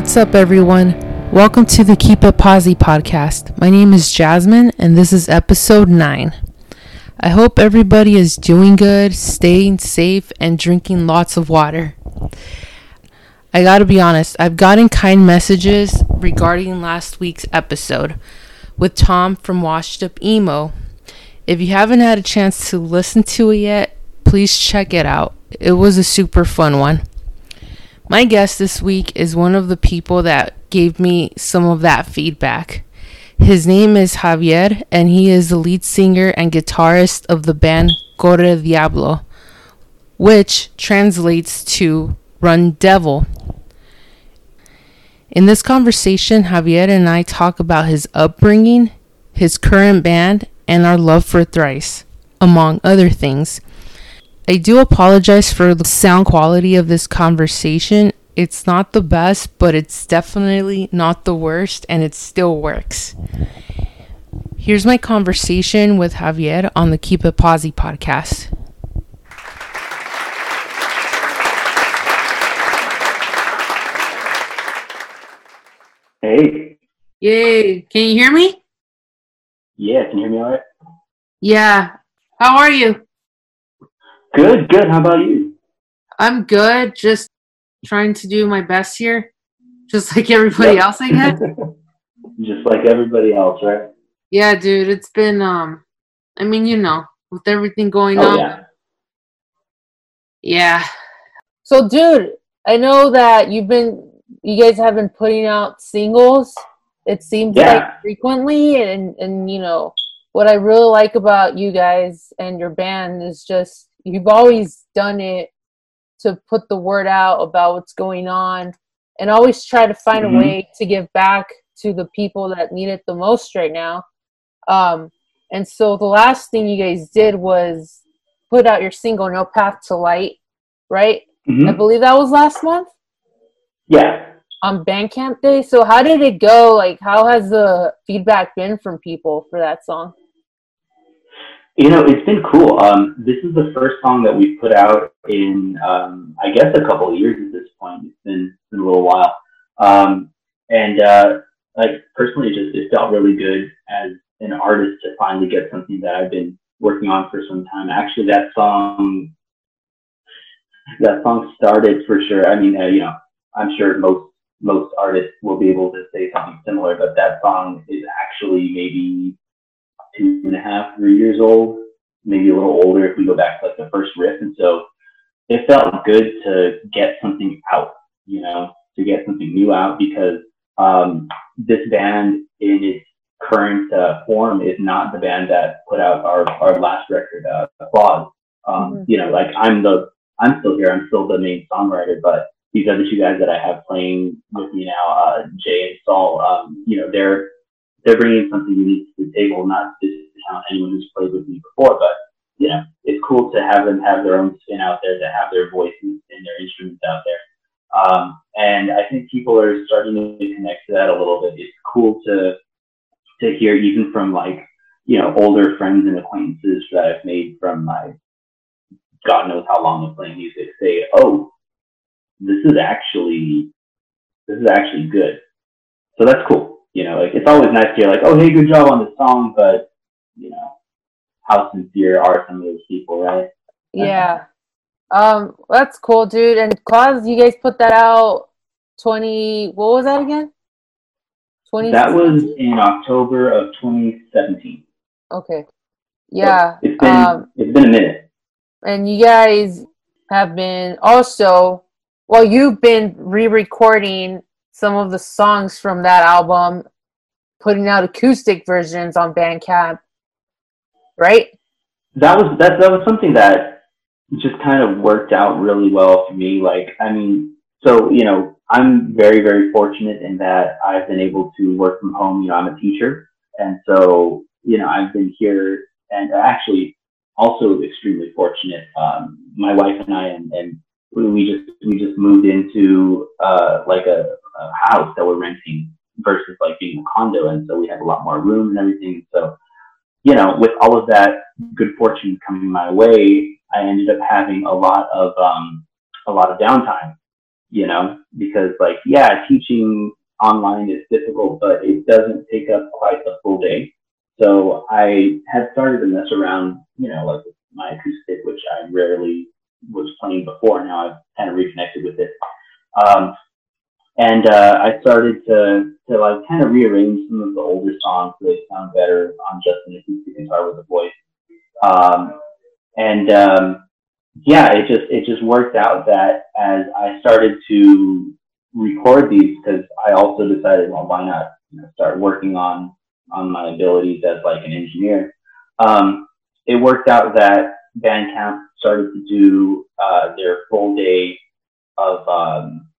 What's up, everyone? Welcome to the Keep It Posi podcast. My name is Jasmine, and this is episode 9. I hope everybody is doing good, staying safe, and drinking lots of water. I gotta be honest, I've gotten kind messages regarding last week's episode with Tom from Washed Up Emo. If you haven't had a chance to listen to it yet, please check it out. It was a super fun one. My guest this week is one of the people that gave me some of that feedback. His name is Xavier, and he is the lead singer and guitarist of the band Corre Diablo, which translates to Run Devil. In this conversation, Xavier and I talk about his upbringing, his current band, and our love for Thrice, among other things. I do apologize for the sound quality of this conversation. It's not the best, but it's definitely not the worst, and it still works. Here's my conversation with Xavier on the Keep It Posi podcast. Hey. Yay. Can you hear me? Yeah, can you hear me all right? Yeah. How are you? Good, good. How about you? I'm good. Just trying to do my best here. Just like everybody Yep. else, I guess. Just like everybody else, right? yeah, dude. It's been, um, I mean, you know, with everything going Oh on. yeah. Yeah. So, dude, I know that you've been, you guys have been putting out singles. It seems Yeah. like frequently, and and you know what I really like about you guys and your band is just you've always done it to put the word out about what's going on, and always try to find Mhm. a way to give back to the people that need it the most right now. Um, and so the last thing you guys did was put out your single "No Path to Light," right? Mhm. I believe that was last month Yeah. on Bandcamp Day. So how did it go? Like, how has the feedback been from people for that song? You know, it's been cool. Um, this is the first song that we've put out in, um, I guess, a couple of years at this point. It's been, been a little while. Um, and, uh, like, personally, it just, it felt really good as an artist to finally get something that I've been working on for some time. Actually, that song, that song started for sure. I mean, uh, you know, I'm sure most most artists will be able to say something similar, but that song is actually maybe two and a half, three years old, maybe a little older if we go back to like the first riff. And so it felt good to get something out, you know, to get something new out because um, this band in its current uh, form is not the band that put out our, our last record, uh, Applause. Um, Mhm. You know, like I'm the, I'm still here, I'm still the main songwriter, but these other two guys that I have playing with me now, uh, Jay and Saul, um, you know, they're they're bringing something unique to the table. Not to discount anyone who's played with me before, but you know, it's cool to have them have their own spin out there, to have their voices and their instruments out there. Um, and I think people are starting to connect to that a little bit. It's cool to to hear even from like you know older friends and acquaintances that I've made from my God knows how long of playing music say, oh, this is actually this is actually good. So that's cool. You know, like it's always nice to hear like, oh hey, good job on the song, but you know, how sincere are some of those people, right? Yeah. Um, that's cool, dude. And Claus, you guys put that out twenty. What was that again? Twenty. That was in October of 2017. okay. Yeah. So it's been Um, it's been a minute. and you guys have been also well you've been re-recording some of the songs from that album putting out acoustic versions on bandcamp right That was that that was something that just kind of worked out really well for me. Like, I mean, so you know, I'm very very fortunate in that I've been able to work from home. You know, I'm a teacher, and so you know, I've been here and actually also extremely fortunate. Um, my wife and I and, and we just we just moved into uh, like a house that we're renting versus like being a condo, and so we have a lot more room and everything. So you know, with all of that good fortune coming my way, I ended up having a lot of um, a lot of downtime. you know, because like, yeah, teaching online is difficult, but it doesn't take up quite the full day. So I had started to mess around, you know, like my acoustic, which I rarely was playing before. Now I've kind of reconnected with it. Um, and uh, I started to to like kind of rearrange some of the older songs so they sound better on just an acoustic guitar with a voice. Um, and um, yeah, it just it just worked out that as I started to record these, because I also decided, well, why not you know, start working on on my abilities as like an engineer. Um, it worked out that Bandcamp started to do uh, their full day of um,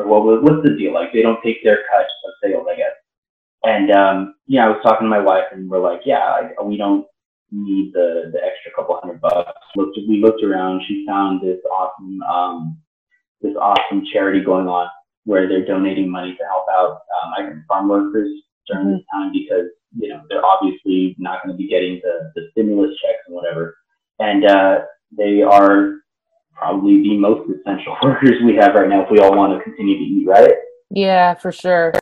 or what what's the deal? Like they don't take their cut of sales, I guess. And um, yeah, I was talking to my wife, and we're like, yeah, like, we don't need the the extra couple hundred bucks. Looked, we looked around. She found this awesome um, this awesome charity going on where they're donating money to help out uh, migrant farm workers during mm-hmm. this time because you know they're obviously not going to be getting the, the stimulus checks and whatever, and uh, they are probably the most essential workers we have right now if we all want to continue to eat, right? Yeah, for sure.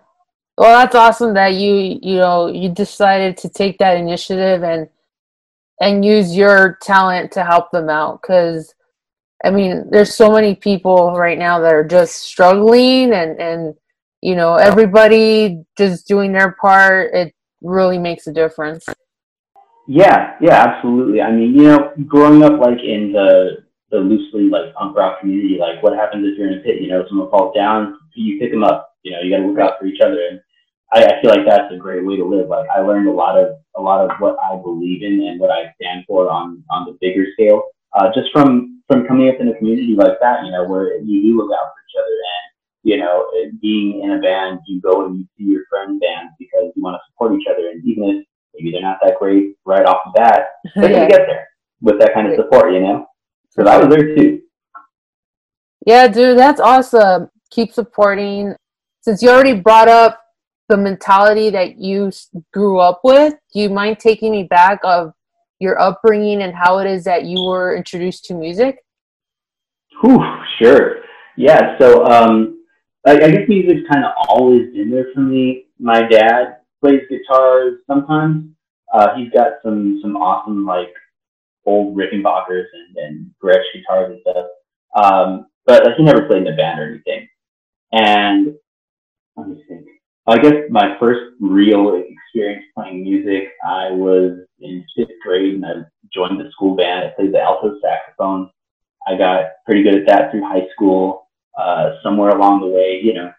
Well, that's awesome that you you know you decided to take that initiative and and use your talent to help them out because I mean, there's so many people right now that are just struggling and and you know everybody just doing their part. It really makes a difference. Yeah, yeah, absolutely. I mean, you know, growing up like in the the loosely like punk rock community, like what happens if you're in a pit? You know, someone falls down, you pick them up. You know, you got to look out for each other, and I, I feel like that's a great way to live. Like I learned a lot of a lot of what I believe in and what I stand for on on the bigger scale, uh, just from from coming up in a community like that. You know, where you do look out for each other, and you know, being in a band, you go and you see your friend band because you want to support each other, and even if maybe they're not that great right off the bat, they're gonna get there with that kind of support. You know. So that was there too. Yeah, dude, that's awesome. Keep supporting. Since you already brought up the mentality that you grew up with, do you mind taking me back of your upbringing and how it is that you were introduced to music? Whew, sure. Yeah, so um, I, I guess music's kind of always been there for me. My dad plays guitar sometimes. Uh, he's got some some awesome like old Rickenbackers and, and Gretsch guitars and stuff. Um, but like, he never played in a band or anything. And let me think. I guess my first real experience playing music, I was in fifth grade and I joined the school band. I played the alto saxophone. I got pretty good at that through high school. Uh, somewhere along the way, you know,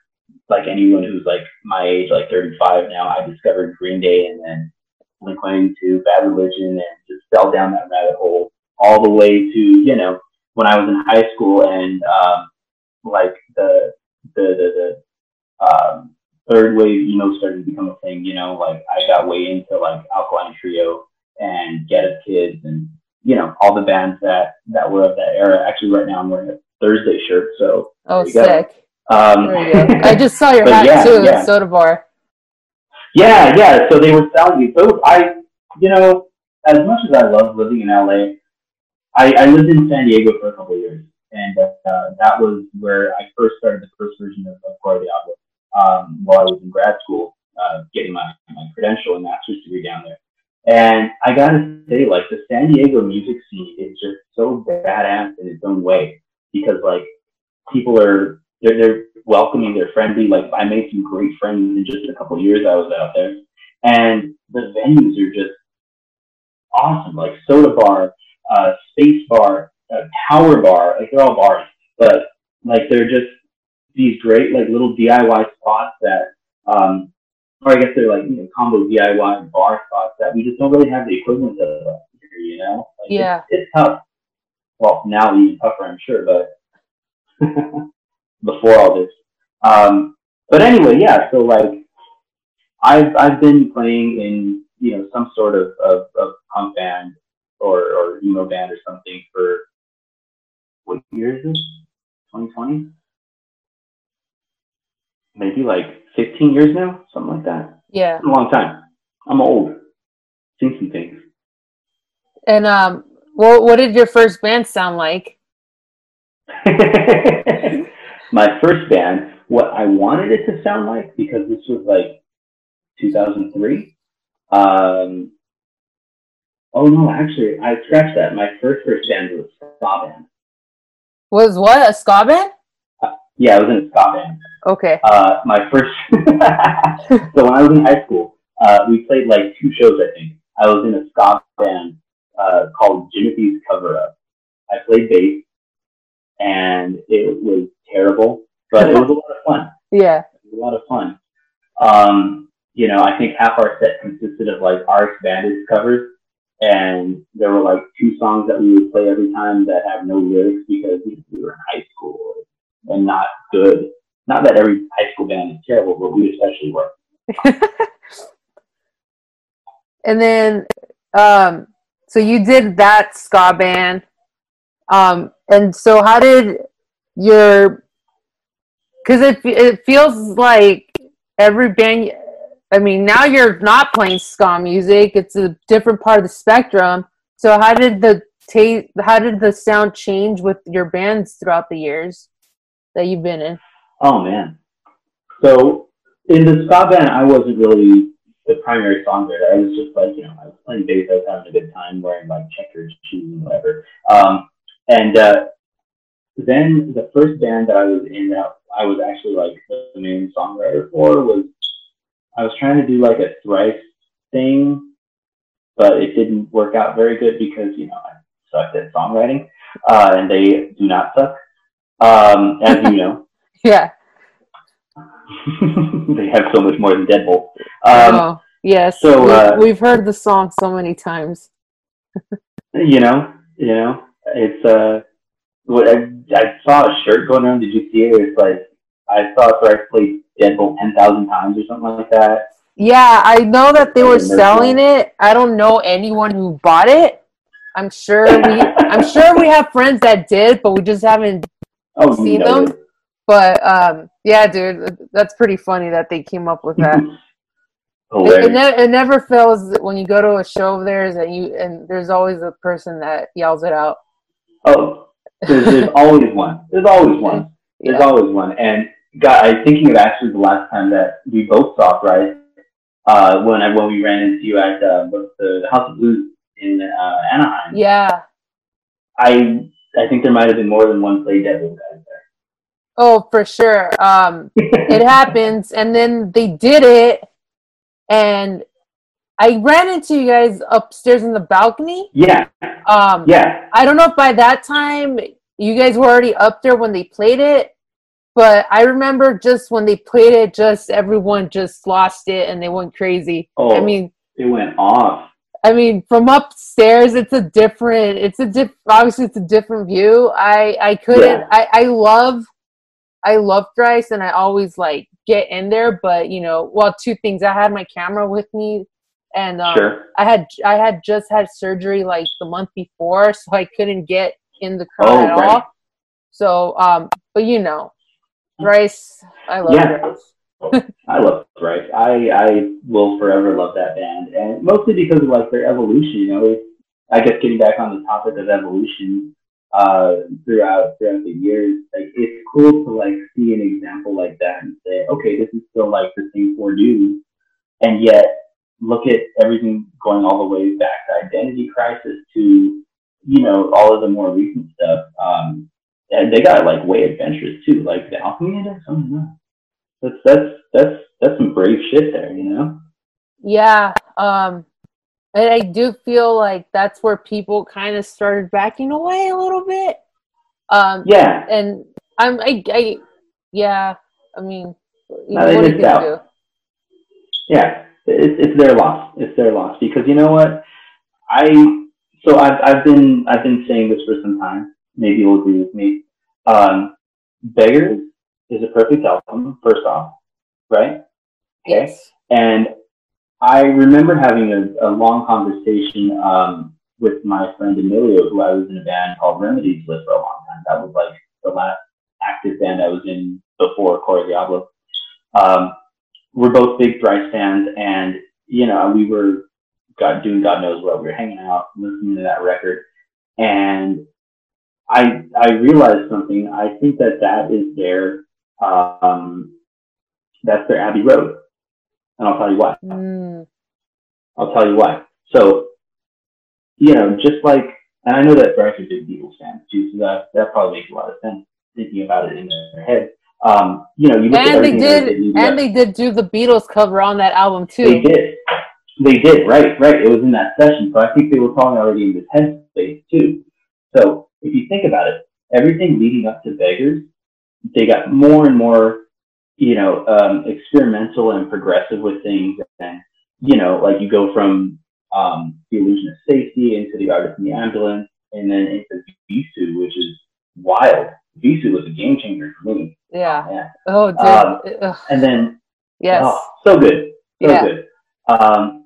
like anyone who's like my age, like 35 now, I discovered Green Day and then Blink to Bad Religion and just fell down that rabbit hole all the way to, you know, when I was in high school and, um, like the, the, the, the, um, third wave emo started to become a thing, you know, like I got way into like Alkaline Trio and Get Up Kids and, you know, all the bands that, that were of that era. Actually, right now I'm wearing a Thursday shirt. So, oh, sick. Um, I just saw your hat yeah, too, yeah. Soda Bar. Yeah, yeah. So they were selling me. So I, you know, as much as I love living in LA, I, I lived in San Diego for a couple of years, and uh, that was where I first started the first version of, of Corre Diablo um, while I was in grad school, uh, getting my, my credential and master's degree down there. And I gotta say, like the San Diego music scene is just so badass in its own way because like people are they're, they're welcoming, they're friendly. Like I made some great friends in just a couple of years I was out there, and the venues are just awesome. Like Soda Bar, uh, Space Bar, uh, Tower Bar, like they're all bars, but like they're just these great like little DIY spots that, um, or I guess they're like you know combo DIY bar spots that we just don't really have the equivalent of here. You know, like, yeah, it's, it's tough. Well, now even tougher, I'm sure, but. before all this. Um, but anyway, yeah. So like, I've I've been playing in you know some sort of of, of punk band or or emo band or something for what year is this? 2020? Maybe like 15 years now, something like that. Yeah, a long time. I'm old. Seen some things. And um, what what did your first band sound like? my first band, what I wanted it to sound like, because this was like 2003. Um, oh no, actually, I scratched that. My first first band was a ska band. Was what a ska band? Uh, yeah, I was in a ska band. Okay. Uh, my first. so when I was in high school, uh, we played like two shows. I think I was in a ska band uh, called Jimothy's Cover Up. I played bass, and it was terrible, but it was a lot of fun. Yeah. It was a lot of fun. Um, you know, I think half our set consisted of like our Bandits covers, and there were like two songs that we would play every time that have no lyrics because we were in high school and not good. Not that every high school band is terrible, but we especially were. and then, um, so you did that ska band, um, and so how did your? Because it it feels like every band. I mean, now you're not playing ska music; it's a different part of the spectrum. So how did the taste? How did the sound change with your bands throughout the years that you've been in? Oh man! So in the ska band, I wasn't really the primary songwriter. I was just like, you know, I was playing bass, I was having a good time, wearing like checkered shoes and whatever. Um, and uh, then the first band that I was in that I was actually like the main songwriter for was I was trying to do like a thrice thing, but it didn't work out very good because you know I sucked at songwriting, uh, and they do not suck, um, as you know. yeah. they have so much more than Deadbolt. Um, oh, yes. So we, uh, we've heard the song so many times. you know, you know, it's uh, what I, I saw a shirt going around. Did you see it? It's like I saw I played Deadbolt ten thousand times or something like that. Yeah, I know that they were selling it. I don't know anyone who bought it. I'm sure we, I'm sure we have friends that did, but we just haven't oh, seen them. But um, yeah, dude, that's pretty funny that they came up with that. it, it, ne- it, never fails when you go to a show of theirs and you and there's always a person that yells it out. Oh, there's, there's always one. There's always one. There's yeah. always one. And God, I'm thinking of actually the last time that we both saw Thrice uh, when I, when we ran into you at uh, the, the House of Blues in uh, Anaheim. Yeah. I I think there might have been more than one Play Devil guy there. Oh, for sure. Um, it happens, and then they did it, and I ran into you guys upstairs in the balcony. Yeah. Um, yeah. I don't know if by that time you guys were already up there when they played it, but I remember just when they played it, just everyone just lost it and they went crazy. Oh, I mean, it went off. I mean, from upstairs, it's a different. It's a diff. Obviously, it's a different view. I I couldn't. Yeah. I I love I love Thrice and I always like get in there, but you know, well, two things. I had my camera with me and um, sure. I had I had just had surgery like the month before, so I couldn't get in the crowd oh, at right. all. So, um, but you know, Thrice, I love yeah. Thrice. I love Thrice. I I will forever love that band, and mostly because of like their evolution. You know, I guess getting back on the topic of evolution, uh, throughout throughout the years. Like it's cool to like see an example like that and say, okay, this is still like the same four dudes, and yet look at everything going all the way back to Identity Crisis to you know all of the more recent stuff. Um, and they got like way adventurous too, like the Alchemy Index. I don't know. That's that's that's that's some brave shit there, you know. Yeah. Um and I do feel like that's where people kind of started backing away a little bit. Um, yeah. And I'm, I, I yeah, I mean, no, what are you do? Yeah, it's, it's their loss. It's their loss because you know what? I so I've I've been I've been saying this for some time. Maybe you'll agree with me. Um, Beggars is a perfect album. First off, right? Okay. Yes. And I remember having a, a long conversation um, with my friend Emilio, who I was in a band called Remedies with for a long time. That was like the last active band I was in before Corre Diablo. Um, we're both big Thrice fans, and you know we were God doing God knows what. We were hanging out, listening to that record, and I I realized something. I think that that is their um, that's their Abbey Road, and I'll tell you why. Mm. I'll tell you why. So, you know, just like, and I know that Thrice is a big Beatles fan too, so that that probably makes a lot of sense thinking about it in their head. Um, you know, you And they did, and they did do the Beatles cover on that album too. They did. They did, right, right. It was in that session. So I think they were talking already in this headspace too. So if you think about it, everything leading up to Beggars, they got more and more, you know, um, experimental and progressive with things. And, you know, like you go from um, The Illusion of Safety into The Artist in the Ambulance and then into Vheissu, which is wild. Vheissu was a game changer for me. Yeah. Yeah. Oh, dude. Um, And then yes. Oh, so good. So Yeah. good. Um,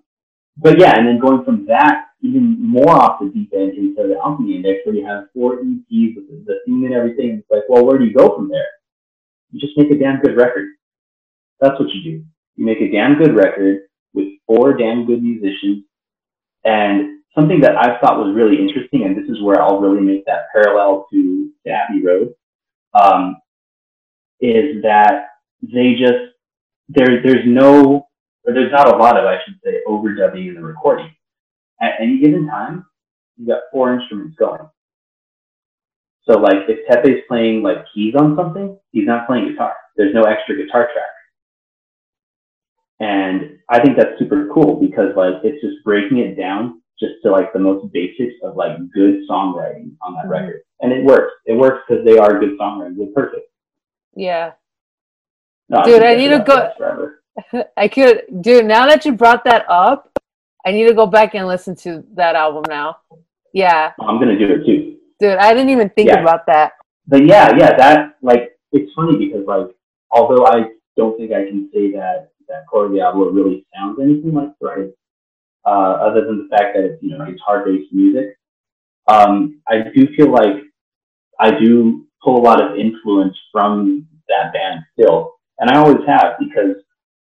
but yeah, and then going from that even more off the deep end into the Alchemy Index where you have four EPs with the, the theme and everything. It's like, well, where do you go from there? You just make a damn good record. That's what you do. You make a damn good record with four damn good musicians. And something that I thought was really interesting, and this is where I'll really make that parallel to, Abbey Road, um, is that they just there there's no or there's not a lot of I should say overdubbing in the recording. At any given time, you got four instruments going. So like if Teppei's playing like keys on something, he's not playing guitar. There's no extra guitar track. And I think that's super cool because like it's just breaking it down just to like the most basics of like good songwriting on that Mhm. record. And it works. It works because they are good songwriters. They're perfect. Yeah. No, Dude, could I need to go- I could, dude. Now that you brought that up, I need to go back and listen to that album now. Yeah, I'm gonna do it too. dude. I didn't even think Yeah. about that. but yeah, yeah, that like it's funny because like although I don't think I can say that that Corre Diablo really sounds anything like Thrice, uh, other than the fact that it's you know guitar based music, um, I do feel like I do pull a lot of influence from that band still, and I always have because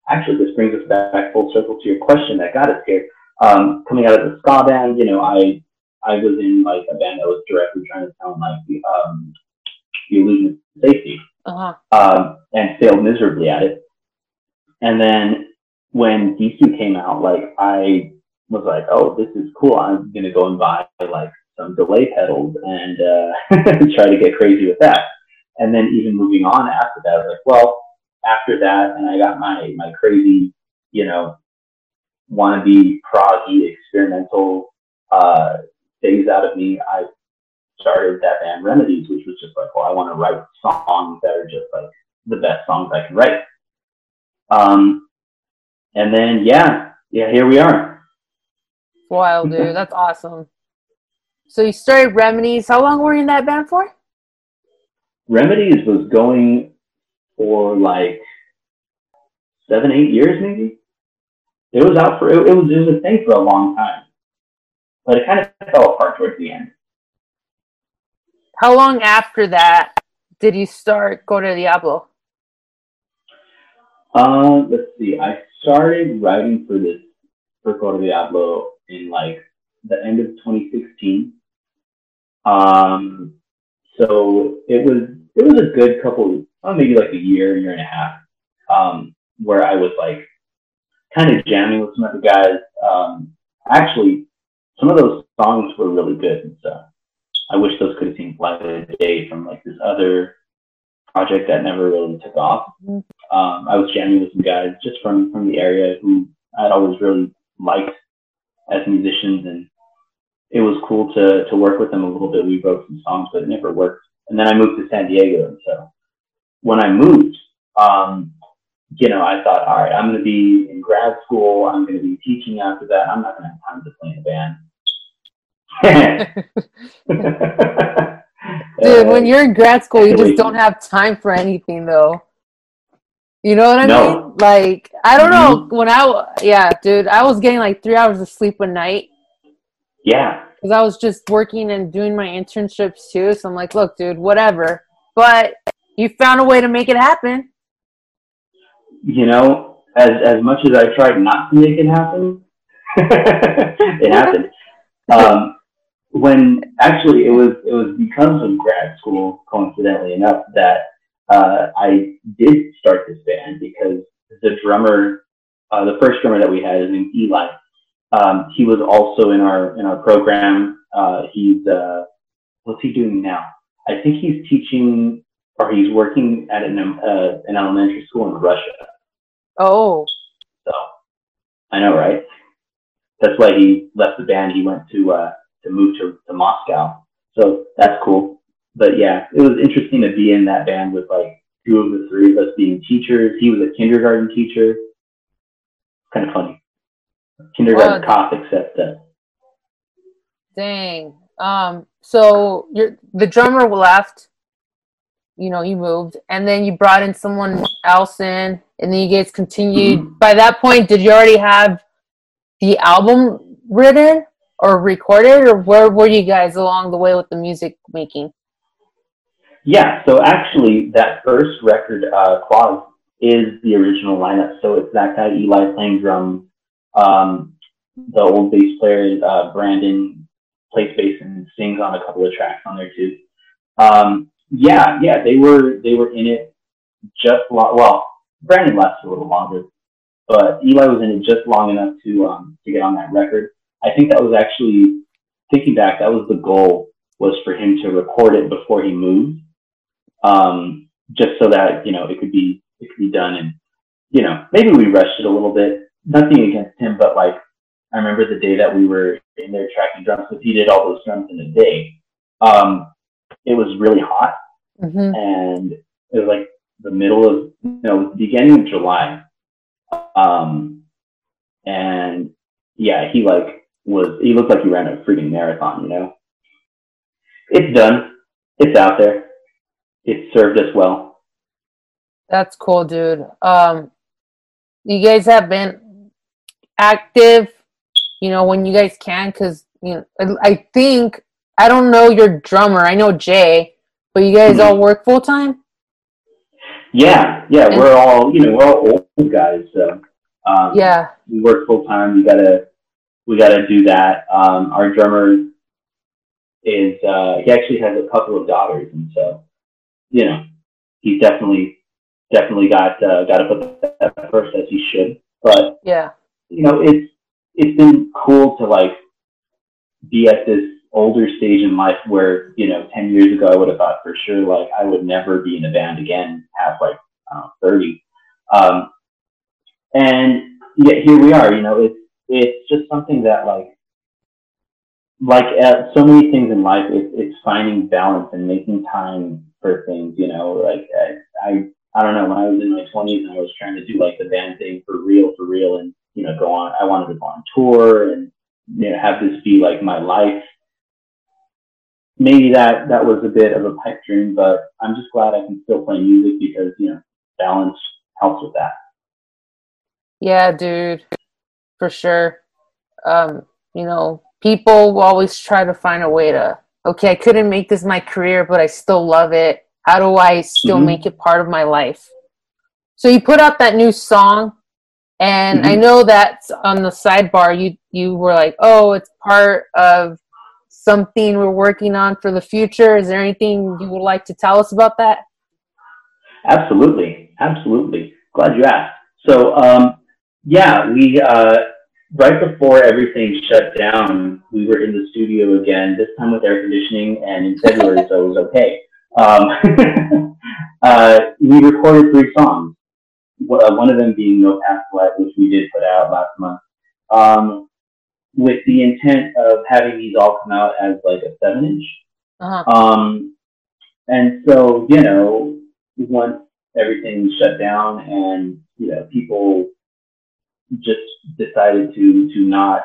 actually this brings us back full circle to your question that got us here. Um, coming out of the ska band, you know, I I was in like a band that was directly trying to sound like the um, the illusion of safety Uh huh. um, and failed miserably at it. And then when D2 came out, like I was like, oh, this is cool. I'm gonna go and buy like some delay pedals and uh, try to get crazy with that. And then even moving on after that, I was like, well, after that, and I got my my crazy, you know, wannabe proggy experimental uh, phase out of me. I started that band Remedies, which was just like, well, I want to write songs that are just like the best songs I can write. Um, and then yeah, yeah, here we are. Wild, dude. That's awesome. So you started Remedies. How long were you in that band for? Remedies was going for like seven, eight years maybe. It was out for it, it was it was a thing for a long time, but it kind of fell apart towards the end. How long after that did you start Corre Diablo? Uh, let's see. I started writing for this for Corre Diablo in like the end of 2016. Um, so it was it was a good couple, oh, maybe like a year, year and a half, um, where I was like kind of jamming with some other guys. Um, actually, some of those songs were really good, and so I wish those could have seen light of day from like this other project that never really took off Mhm. um, I was jamming with some guys just from from the area who I'd always really liked as musicians, and it was cool to to work with them a little bit. We wrote some songs, but it never worked. And then I moved to San Diego, and so when I moved, um, you know, I thought, all right, I'm going to be in grad school. I'm going to be teaching after that. I'm not going to have time to play in a band. Dude, Uh, when you're in grad school, you just don't have time for anything, though. You know what I No. mean? Like, I don't know. When I, yeah, dude, I was getting like three hours of sleep a night yeah, because I was just working and doing my internships too. So I'm like, look, dude, whatever. But you found a way to make it happen. you know, as as much as I tried not to make it happen, it happened. Um, when actually it was it was because of grad school, coincidentally enough, that uh, I did start this band because the drummer, uh, the first drummer that we had, is named Eli. Um, he was also in our in our program. Uh, he's uh, what's he doing now? I think he's teaching or he's working at an uh, an elementary school in Russia. Oh. So I know, right? That's why he left the band. He went to uh, to move to, to Moscow. So that's cool. But yeah, it was interesting to be in that band with like two of the three of us being teachers. He was a kindergarten teacher. Kind of funny. Kindergarten cop, except that. Dang. Um. So you're the drummer left. You know, you moved, and then you brought in someone else in, and then you guys continued. Mm-hmm. By that point, did you already have the album written or recorded, or where were you guys along the way with the music making? Yeah, so actually, that first record, uh, Claus, is the original lineup. So it's that guy, Eli, playing drums. Um, the old bass player, uh, Brandon, plays bass and sings on a couple of tracks on there too. Um, yeah, yeah, they were they were in it just long. Well, Brandon lasted a little longer, but Eli was in it just long enough to um, to get on that record. I think that was actually thinking back. That was the goal was for him to record it before he moved, um, just so that you know it could be it could be done. And you know maybe we rushed it a little bit. Nothing against him, but like I remember the day that we were in there tracking drums because he did all those drums in a day. Um, it was really hot, mm-hmm. and it was like the middle of you know the beginning of July. Um, and yeah, he like was he looked like he ran a freaking marathon, you know. It's done. It's out there. It served us well. That's cool, dude. Um, you guys have been active you know, when you guys can, because you know, I think I don't know your drummer. I know Jay, but you guys mm-hmm. all work full time. Yeah, yeah, and, we're all you know we're all old guys, so um, yeah, we work full time. We gotta we gotta do that. Um, our drummer is uh, he actually has a couple of daughters, and so you know he's definitely definitely got uh, got to put that first as he should. But yeah, you know it's it's been cool to like be at this older stage in life where you know 10 years ago i would have thought for sure like i would never be in a band again past like know, 30 um, and yet here we are you know it's it's just something that like like uh, so many things in life it, it's finding balance and making time for things you know like I, I i don't know when i was in my 20s and i was trying to do like the band thing for real for real and you know, go on. I wanted to go on tour and you know have this be like my life. Maybe that that was a bit of a pipe dream, but I'm just glad I can still play music because you know balance helps with that. Yeah, dude, for sure. Um, you know, people will always try to find a way to. Okay, I couldn't make this my career, but I still love it. How do I still mm-hmm. make it part of my life? So you put out that new song and mm-hmm. I know that on the sidebar, you you were like, "Oh, it's part of something we're working on for the future." Is there anything you would like to tell us about that? Absolutely, absolutely. Glad you asked. So, um, yeah, we uh, right before everything shut down, we were in the studio again. This time with air conditioning, and in February, so it was okay. Um, uh, we recorded three songs uh, one of them being No Path Life, which we did put out last month, um, with the intent of having these all come out as like a seven inch. Uh-huh. Um, and so, you know, once everything shut down and, you know, people just decided to, to not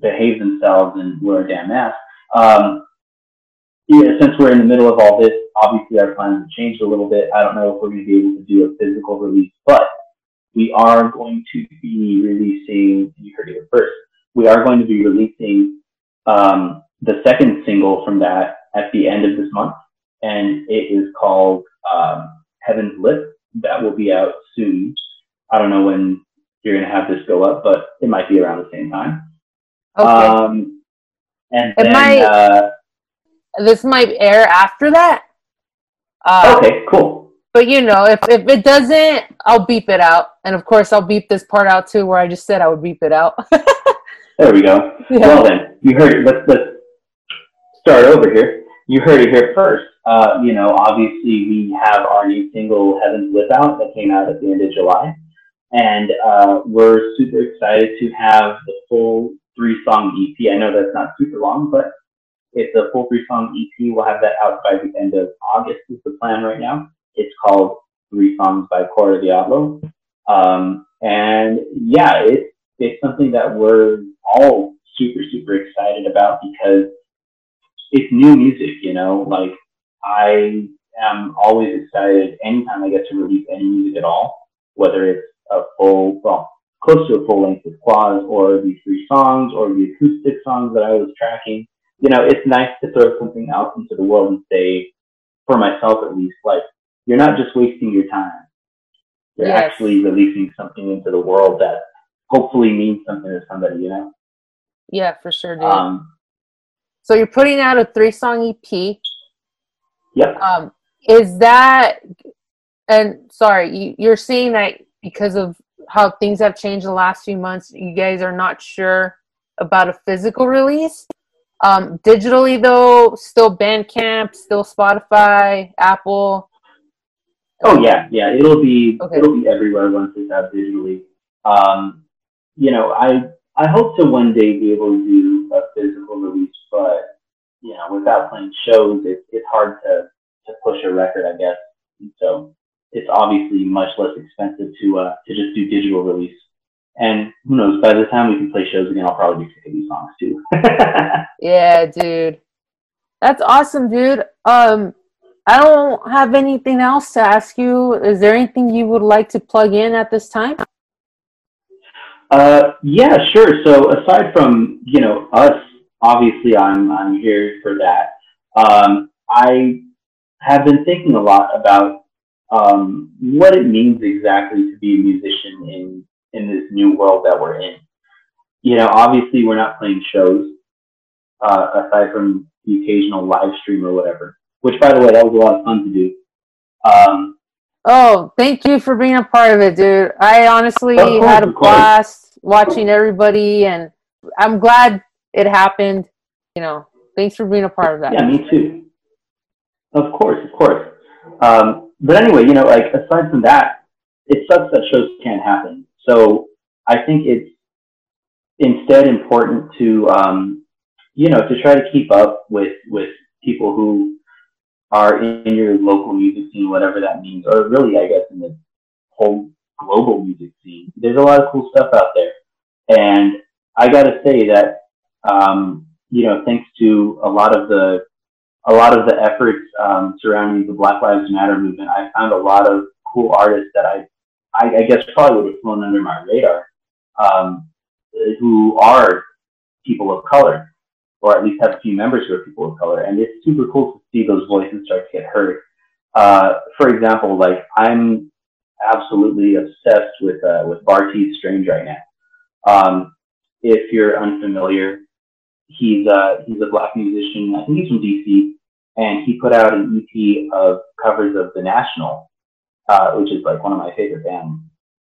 behave themselves and wear a damn mask, um, yeah, since we're in the middle of all this, obviously our plans have changed a little bit. I don't know if we're going to be able to do a physical release, but we are going to be releasing, you heard it first, we are going to be releasing um, the second single from that at the end of this month, and it is called um, Heaven's Lip. That will be out soon. I don't know when you're going to have this go up, but it might be around the same time. Okay. Um, And It then, might- uh, This might air after that. Uh, okay, cool. But you know, if, if it doesn't, I'll beep it out. And of course, I'll beep this part out too, where I just said I would beep it out. There we go. Well then, you heard it. Let's, let's start over here. You heard it here first. Uh, you know, obviously we have our new single Heaven's Without that came out at the end of July. And uh, we're super excited to have the full three song EP. I know that's not super long, but it's a full three song EP. We'll have that out by the end of August is the plan right now. It's called Three Songs by Corre Diablo. Um, and yeah, it's, it's something that we're all super, super excited about because it's new music, you know, like I am always excited anytime I get to release any music at all, whether it's a full, well, close to a full length with Quaz or these three songs or the acoustic songs that I was tracking. You know, it's nice to throw something out into the world and say, for myself at least, like, you're not just wasting your time. You're Yes. actually releasing something into the world that hopefully means something to somebody, you know? yeah, for sure, dude. Um, so you're putting out a three song EP. yep. Um, is that and sorry, you, you're saying that because of how things have changed the last few months, you guys are not sure about a physical release. Um, digitally though, still Bandcamp, still Spotify, Apple. Oh yeah, yeah. It'll be Okay. it'll be everywhere once it's out digitally. Um, you know, I I hope to one day be able to do a physical release, but you know, without playing shows, it, it's hard to to push a record, I guess. And so it's obviously much less expensive to uh to just do digital release. And who knows? By the time we can play shows again, I'll probably be sick of these songs too. Yeah, dude. That's awesome, dude. Um, I don't have anything else to ask you. Is there anything you would like to plug in at this time? Uh, yeah, sure. So aside from you know us, obviously I'm I'm here for that. Um, I have been thinking a lot about um, what it means exactly to be a musician in in this new world that we're in. You know, obviously we're not playing shows uh, aside from the occasional live stream or whatever. Which, by the way, that was a lot of fun to do. Um, Oh, thank you for being a part of it, dude. I honestly course, had a blast watching everybody, and I'm glad it happened. You know, thanks for being a part of that. Yeah, me too. Of course, of course. Um, but anyway, you know, like aside from that, it sucks that shows can't happen. So I think it's instead important to, um, you know, to try to keep up with with people who are in your local music scene, whatever that means, or really, I guess, in the whole global music scene. There's a lot of cool stuff out there, and I got to say that, um, you know, thanks to a lot of the a lot of the efforts um, surrounding the Black Lives Matter movement, I found a lot of cool artists that I, I, I guess, probably would have flown under my radar, um, who are people of color, or at least have a few members who are people of color, and it's super cool to see those voices start to get heard. Uh, for example, like I'm absolutely obsessed with uh, with Bartees Strange right now. Um, if you're unfamiliar, he's uh, he's a black musician. I think he's from DC, and he put out an EP of covers of The National, uh, which is like one of my favorite bands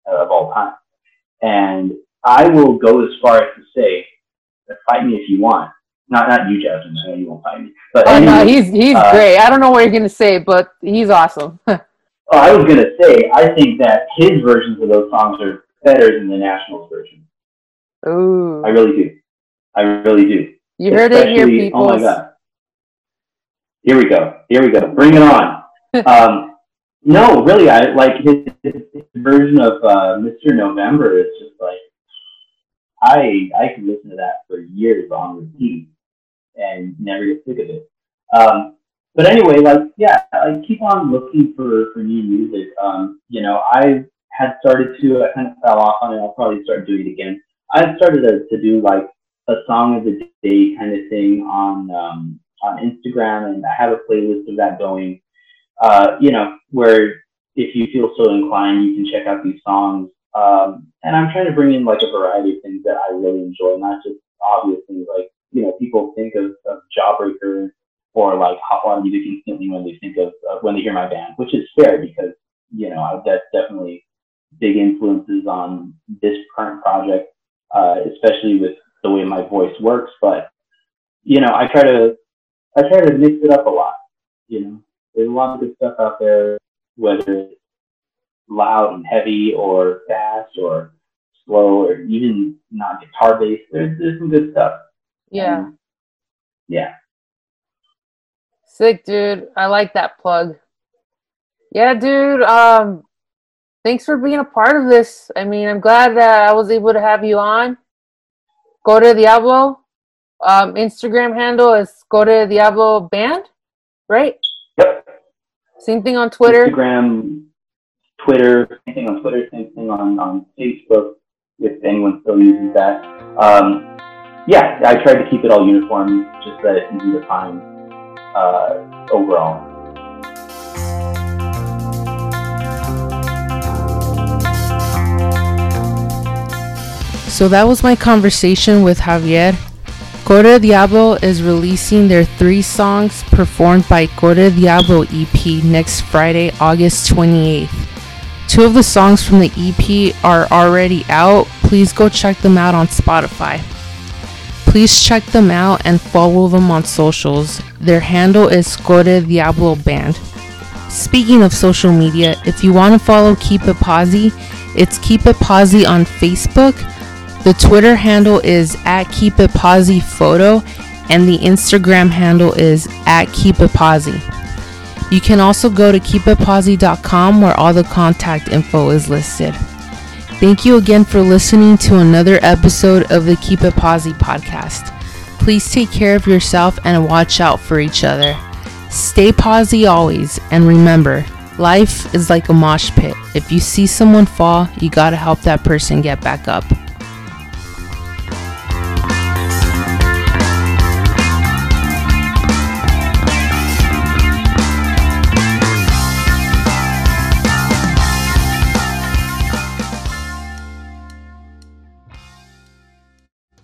of all time. And I will go as far as to say, fight me if you want. Not not you, Jasmine. I know you won't fight me. But Oh no, he's he's uh, great. I don't know what you're gonna say, but he's awesome. oh, I was gonna say, I think that his versions of those songs are better than the Nationals version. Ooh, I really do. I really do. You heard it here, people. Oh my god. Here we go. Here we go. Bring it on. um, no, really, I like his, his, his version of uh, Mr. November is just like I I can listen to that for years on repeat and never get sick of it. Um, but anyway, like yeah, I keep on looking for for new music. Um, you know, I had started to I kind of fell off on it. I'll probably start doing it again. I started to, to do like a song of the day kind of thing on um, on Instagram, and I have a playlist of that going. Uh, you know, where if you feel so inclined, you can check out these songs. Um, and I'm trying to bring in like a variety of things that I really enjoy, not just obvious things like you know, people think of, of Jawbreaker or like Hot Water Music instantly when they think of when they hear my band, which is fair because you know that's definitely big influences on this current project, uh, especially with the way my voice works. But you know, I try to I try to mix it up a lot. You know, there's a lot of good stuff out there, whether it's loud and heavy or fast or slow or even not guitar based. There's, there's some good stuff. Yeah. Um, yeah. Sick, dude. I like that plug. Yeah, dude. Um, thanks for being a part of this. I mean, I'm glad that I was able to have you on. Corre Diablo. Um, Instagram handle is Corre Diablo Band, right? Yep. Same thing on Twitter. Instagram, Twitter, same thing on Twitter, same thing on, on Facebook, if anyone still uses that. Um, yeah, I tried to keep it all uniform, just that it's easy to find uh, overall. So that was my conversation with Xavier. Corre Diablo is releasing their three songs performed by Corre Diablo EP next Friday, August 28th. Two of the songs from the EP are already out. Please go check them out on Spotify. Please check them out and follow them on socials. Their handle is Corre Diablo Band. Speaking of social media, if you want to follow Keep It Posi, it's Keep It Posi on Facebook the Twitter handle is at Keep It Posi Photo, and the Instagram handle is at Keep It Posi. You can also go to keepitposi.com where all the contact info is listed. Thank you again for listening to another episode of the Keep It Posi podcast. Please take care of yourself and watch out for each other. Stay posi always, and remember, life is like a mosh pit. If you see someone fall, you gotta help that person get back up.